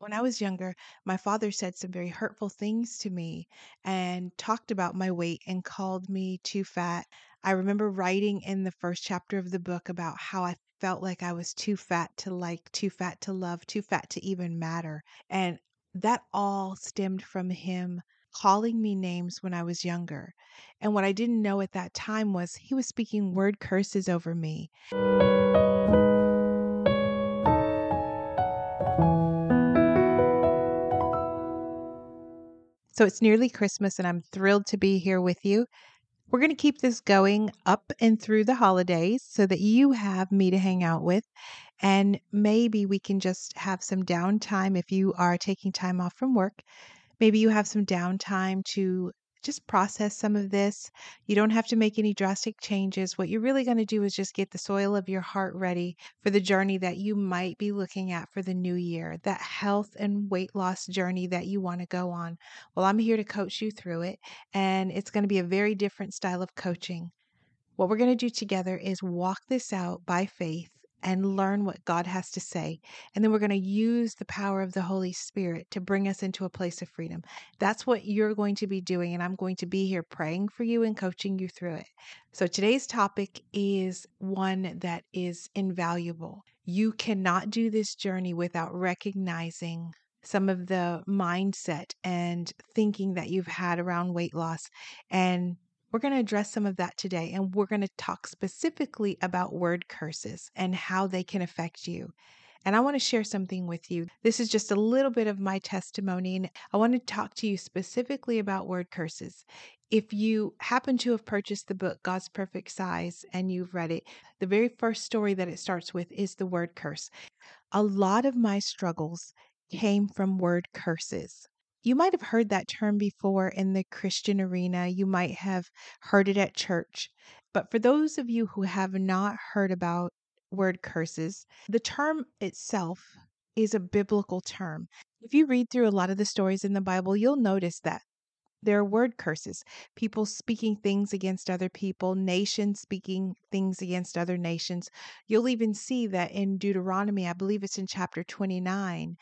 When I was younger, my father said some very hurtful things to me and talked about my weight and called me too fat. I remember writing in the first chapter of the book about how I felt like I was too fat to like, too fat to love, too fat to even matter. And that all stemmed from him calling me names when I was younger. And what I didn't know at that time was he was speaking word curses over me. So it's nearly Christmas, and I'm thrilled to be here with you. We're going to keep this going up and through the holidays so that you have me to hang out with. And maybe we can just have some downtime if you are taking time off from work. Maybe you have some downtime to just process some of this. You don't have to make any drastic changes. What you're really going to do is just get the soil of your heart ready for the journey that you might be looking at for the new year, that health and weight loss journey that you want to go on. Well, I'm here to coach you through it, and it's going to be a very different style of coaching. What we're going to do together is walk this out by faith and learn what God has to say. And then we're going to use the power of the Holy Spirit to bring us into a place of freedom. That's what you're going to be doing. And I'm going to be here praying for you and coaching you through it. So today's topic is one that is invaluable. You cannot do this journey without recognizing some of the mindset and thinking that you've had around weight loss and we're going to address some of that today, and we're going to talk specifically about word curses and how they can affect you. And I want to share something with you. This is just a little bit of my testimony, and I want to talk to you specifically about word curses. If you happen to have purchased the book God's Perfect Size and you've read it, the very first story that it starts with is the word curse. A lot of my struggles came from word curses. You might have heard that term before in the Christian arena. You might have heard it at church. But for those of you who have not heard about word curses, the term itself is a biblical term. If you read through a lot of the stories in the Bible, you'll notice that there are word curses, people speaking things against other people, nations speaking things against other nations. You'll even see that in Deuteronomy, I believe it's in chapter 29,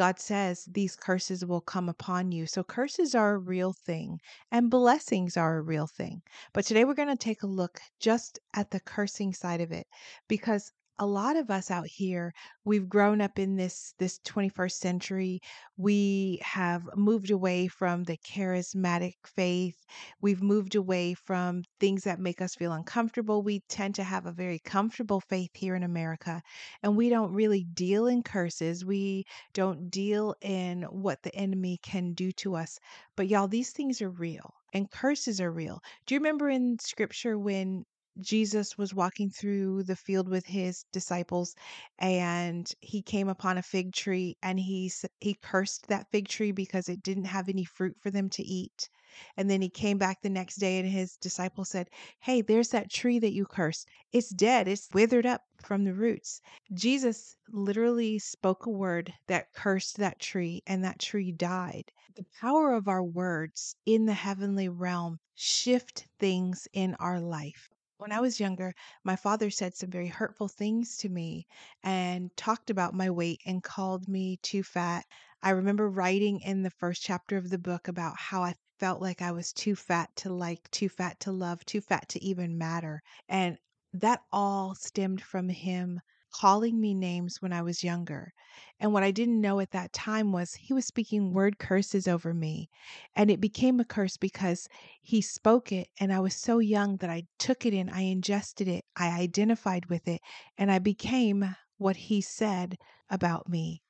God says these curses will come upon you. So, curses are a real thing and blessings are a real thing. But today we're going to take a look just at the cursing side of it because a lot of us out here we've grown up in this this 21st century we have moved away from the charismatic faith we've moved away from things that make us feel uncomfortable we tend to have a very comfortable faith here in america and we don't really deal in curses we don't deal in what the enemy can do to us but y'all these things are real and curses are real. Do you remember in scripture when Jesus was walking through the field with his disciples and he came upon a fig tree and he he cursed that fig tree because it didn't have any fruit for them to eat. And then he came back the next day and his disciples said, "Hey, there's that tree that you cursed. It's dead. It's withered up from the roots." Jesus literally spoke a word that cursed that tree and that tree died. The power of our words in the heavenly realm shift things in our life. When I was younger, my father said some very hurtful things to me and talked about my weight and called me too fat. I remember writing in the first chapter of the book about how I felt like I was too fat to like, too fat to love, too fat to even matter. And that all stemmed from him calling me names when I was younger. And what I didn't know at that time was he was speaking word curses over me. And it became a curse because he spoke it. And I was so young that I took it in, I ingested it, I identified with it, and I became what he said about me.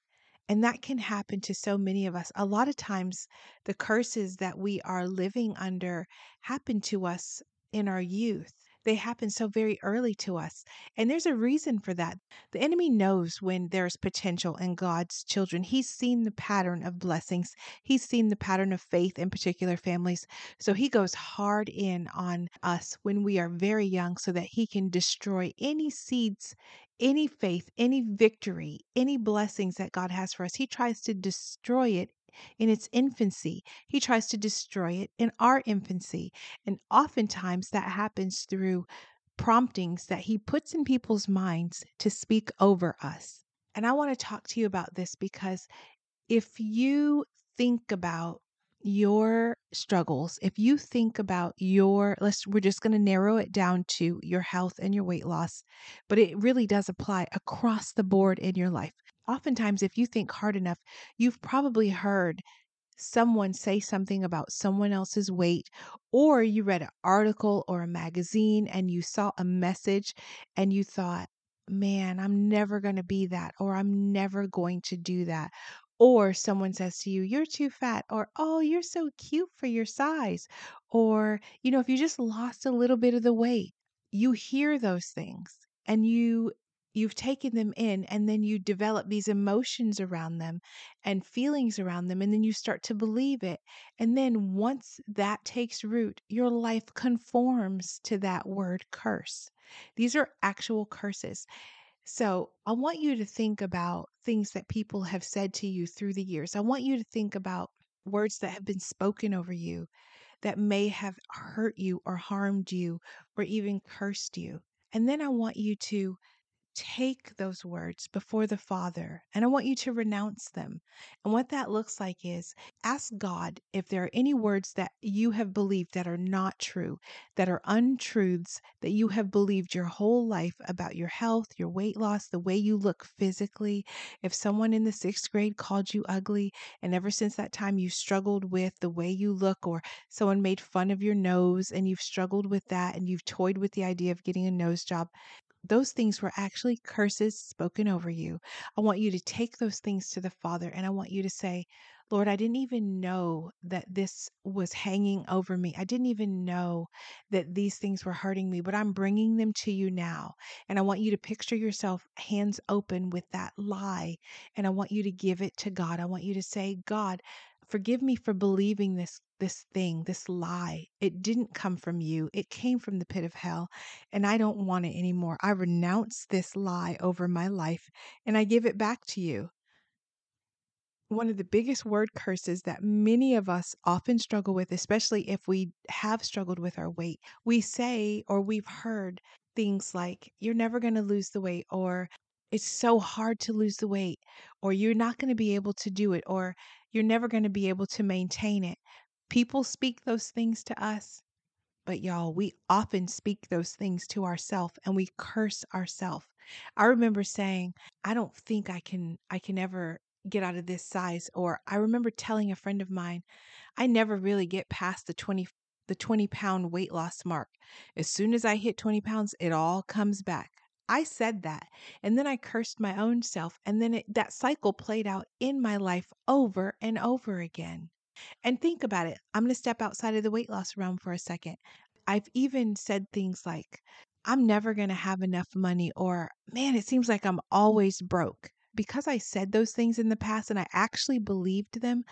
And that can happen to so many of us. A lot of times, the curses that we are living under happen to us in our youth. They happen so very early to us. And there's a reason for that. The enemy knows when there's potential in God's children. He's seen the pattern of blessings, he's seen the pattern of faith in particular families. So he goes hard in on us when we are very young so that he can destroy any seeds any faith, any victory, any blessings that God has for us, He tries to destroy it in its infancy. He tries to destroy it in our infancy. And oftentimes that happens through promptings that he puts in people's minds to speak over us. And I want to talk to you about this because if you think about your struggles, if you think about your let's we're just going to narrow it down to your health and your weight loss, but it really does apply across the board in your life. Oftentimes if you think hard enough, you've probably heard someone say something about someone else's weight, or you read an article or a magazine and you saw a message and you thought, man, I'm never going to be that, or I'm never going to do that. Or someone says to you, you're too fat, or oh, you're so cute for your size. Or, you know, if you just lost a little bit of the weight, you hear those things and you you've taken them in and then you develop these emotions around them and feelings around them and then you start to believe it and then once that takes root your life conforms to that word curse. These are actual curses. So i want you to think about things that people have said to you through the years. I want you to think about words that have been spoken over you that may have hurt you or harmed you or even cursed you. And then i want you to take those words before the Father and I want you to renounce them. And what that looks like is ask God if there are any words that you have believed that are not true, that are untruths that you have believed your whole life about your health, your weight loss, the way you look physically. If someone in the sixth grade called you ugly, and ever since that time you struggled with the way you look, or someone made fun of your nose and you've struggled with that and you've toyed with the idea of getting a nose job, those things were actually curses spoken over you. I want you to take those things to the Father and I want you to say, Lord, I didn't even know that this was hanging over me. I didn't even know that these things were hurting me, but I'm bringing them to you now. And I want you to picture yourself hands open with that lie. And I want you to give it to God. I want you to say, God, forgive me for believing this this thing this lie. It didn't come from you. It came from the pit of hell and i don't want it anymore. I renounce this lie over my life and i give it back to you. One of the biggest word curses that many of us often struggle with, especially if we have struggled with our weight. We say or we've heard things like, You're never going to lose the weight, or It's so hard to lose the weight, or You're not going to be able to do it, or You're never going to be able to maintain it. People speak those things to us. But y'all, we often speak those things to ourselves and we curse ourselves. I remember saying, I don't think I can I can ever get out of this size or I remember telling a friend of mine, I never really get past the 20 the 20 pound weight loss mark. As soon as I hit 20 pounds, it all comes back. I said that and then I cursed my own self and then it, that cycle played out in my life over and over again. And think about it. I'm going to step outside of the weight loss realm for a second. I've even said things like, I'm never going to have enough money, or man, it seems like I'm always broke. Because I said those things in the past and I actually believed them,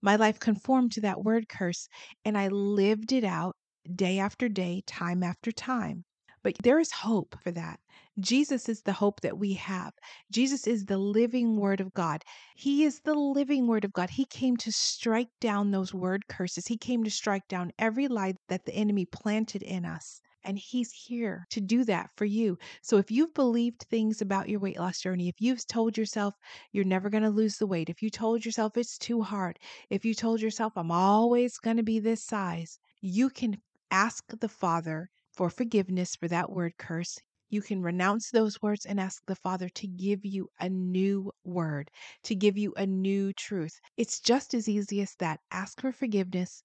my life conformed to that word curse and I lived it out day after day, time after time. But there is hope for that. Jesus is the hope that we have. Jesus is the living word of God. He is the living word of God. He came to strike down those word curses. He came to strike down every lie that the enemy planted in us. And he's here to do that for you. So if you've believed things about your weight loss journey, if you've told yourself you're never going to lose the weight, if you told yourself it's too hard, if you told yourself I'm always going to be this size, you can ask the Father for forgiveness for that word curse. You can renounce those words and ask the Father to give you a new word, to give you a new truth. It's just as easy as that. Ask for forgiveness,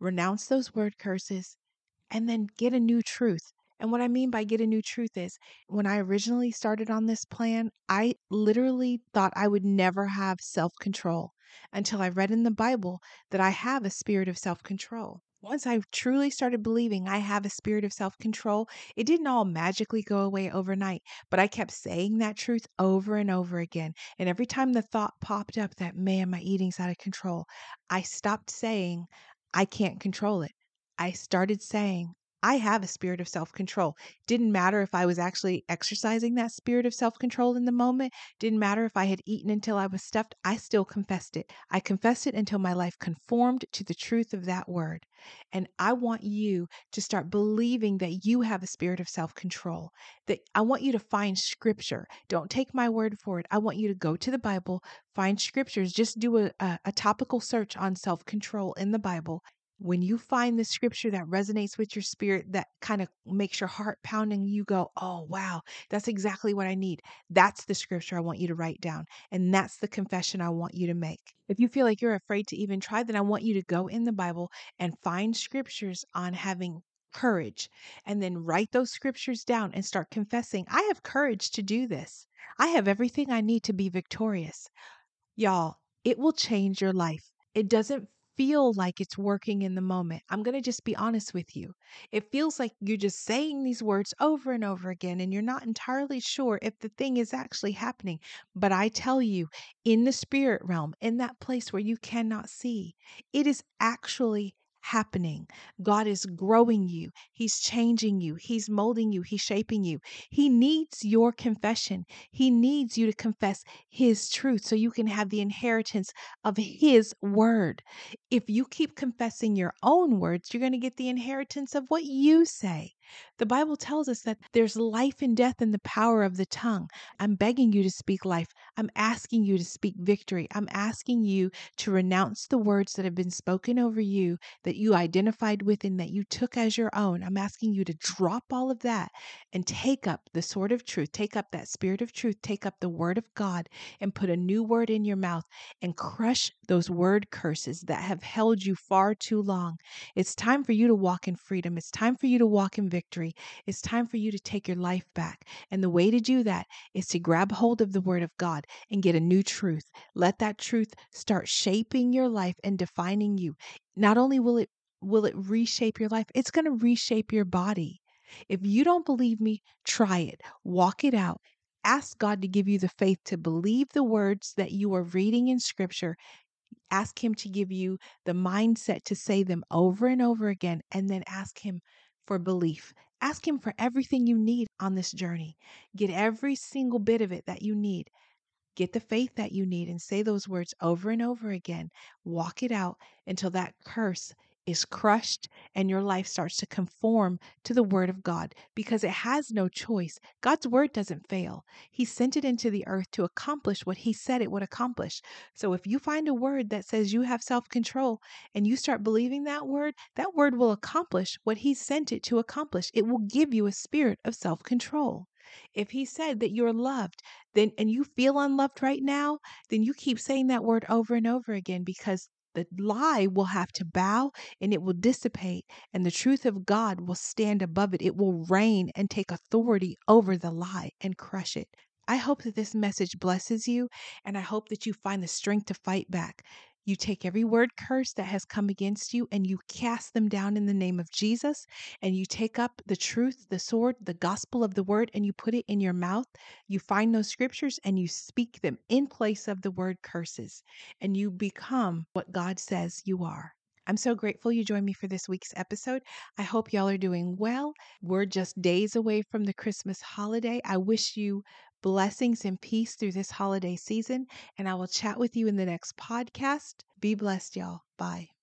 renounce those word curses, and then get a new truth. And what I mean by get a new truth is when I originally started on this plan, I literally thought I would never have self control until I read in the Bible that I have a spirit of self control. Once I truly started believing I have a spirit of self control, it didn't all magically go away overnight, but I kept saying that truth over and over again. And every time the thought popped up that, man, my eating's out of control, I stopped saying, I can't control it. I started saying, I have a spirit of self control. Didn't matter if I was actually exercising that spirit of self control in the moment. Didn't matter if I had eaten until I was stuffed. I still confessed it. I confessed it until my life conformed to the truth of that word. And I want you to start believing that you have a spirit of self control. That I want you to find scripture. Don't take my word for it. I want you to go to the Bible, find scriptures, just do a, a, a topical search on self control in the Bible when you find the scripture that resonates with your spirit, that kind of makes your heart pounding, you go, Oh, wow, that's exactly what I need. That's the scripture I want you to write down. And that's the confession I want you to make. If you feel like you're afraid to even try, then I want you to go in the Bible and find scriptures on having courage and then write those scriptures down and start confessing, I have courage to do this. I have everything I need to be victorious. Y'all, it will change your life. It doesn't feel like it's working in the moment. I'm going to just be honest with you. It feels like you're just saying these words over and over again, and you're not entirely sure if the thing is actually happening. But I tell you, in the spirit realm, in that place where you cannot see, it is actually happening. God is growing you. He's changing you. He's molding you. He's shaping you. He needs your confession. He needs you to confess His truth so you can have the inheritance of His word. If you keep confessing your own words, you're going to get the inheritance of what you say. The Bible tells us that there's life and death in the power of the tongue. I'm begging you to speak life. I'm asking you to speak victory. I'm asking you to renounce the words that have been spoken over you that you identified with and that you took as your own. I'm asking you to drop all of that and take up the sword of truth, take up that spirit of truth, take up the word of God and put a new word in your mouth and crush those word curses that have held you far too long. It's time for you to walk in freedom. It's time for you to walk in victory. It's time for you to take your life back. And the way to do that is to grab hold of the Word of God and get a new truth. Let that truth start shaping your life and defining you. Not only will it will it reshape your life, it's going to reshape your body. If you don't believe me, try it. Walk it out. Ask God to give you the faith to believe the words that you are reading in scripture ask Him to give you the mindset to say them over and over again, and then ask Him for belief. Ask Him for everything you need on this journey. Get every single bit of it that you need. Get the faith that you need and say those words over and over again. Walk it out until that curse is crushed and your life starts to conform to the Word of God because it has no choice. God's Word doesn't fail. He sent it into the earth to accomplish what He said it would accomplish. So if you find a word that says you have self control and you start believing that word, that word will accomplish what He sent it to accomplish. It will give you a spirit of self control. If he said that you're loved, then and you feel unloved right now, then you keep saying that word over and over again because the lie will have to bow and it will dissipate, and the truth of God will stand above it. It will reign and take authority over the lie and crush it. I hope that this message blesses you, and I hope that you find the strength to fight back. You take every word curse that has come against you and you cast them down in the name of Jesus. And you take up the truth, the sword, the gospel of the word, and you put it in your mouth. You find those scriptures and you speak them in place of the word curses. And you become what God says you are. I'm so grateful you joined me for this week's episode. I hope y'all are doing well. We're just days away from the Christmas holiday. I wish you blessings and peace through this holiday season. And I will chat with you in the next podcast. Be blessed, y'all. Bye.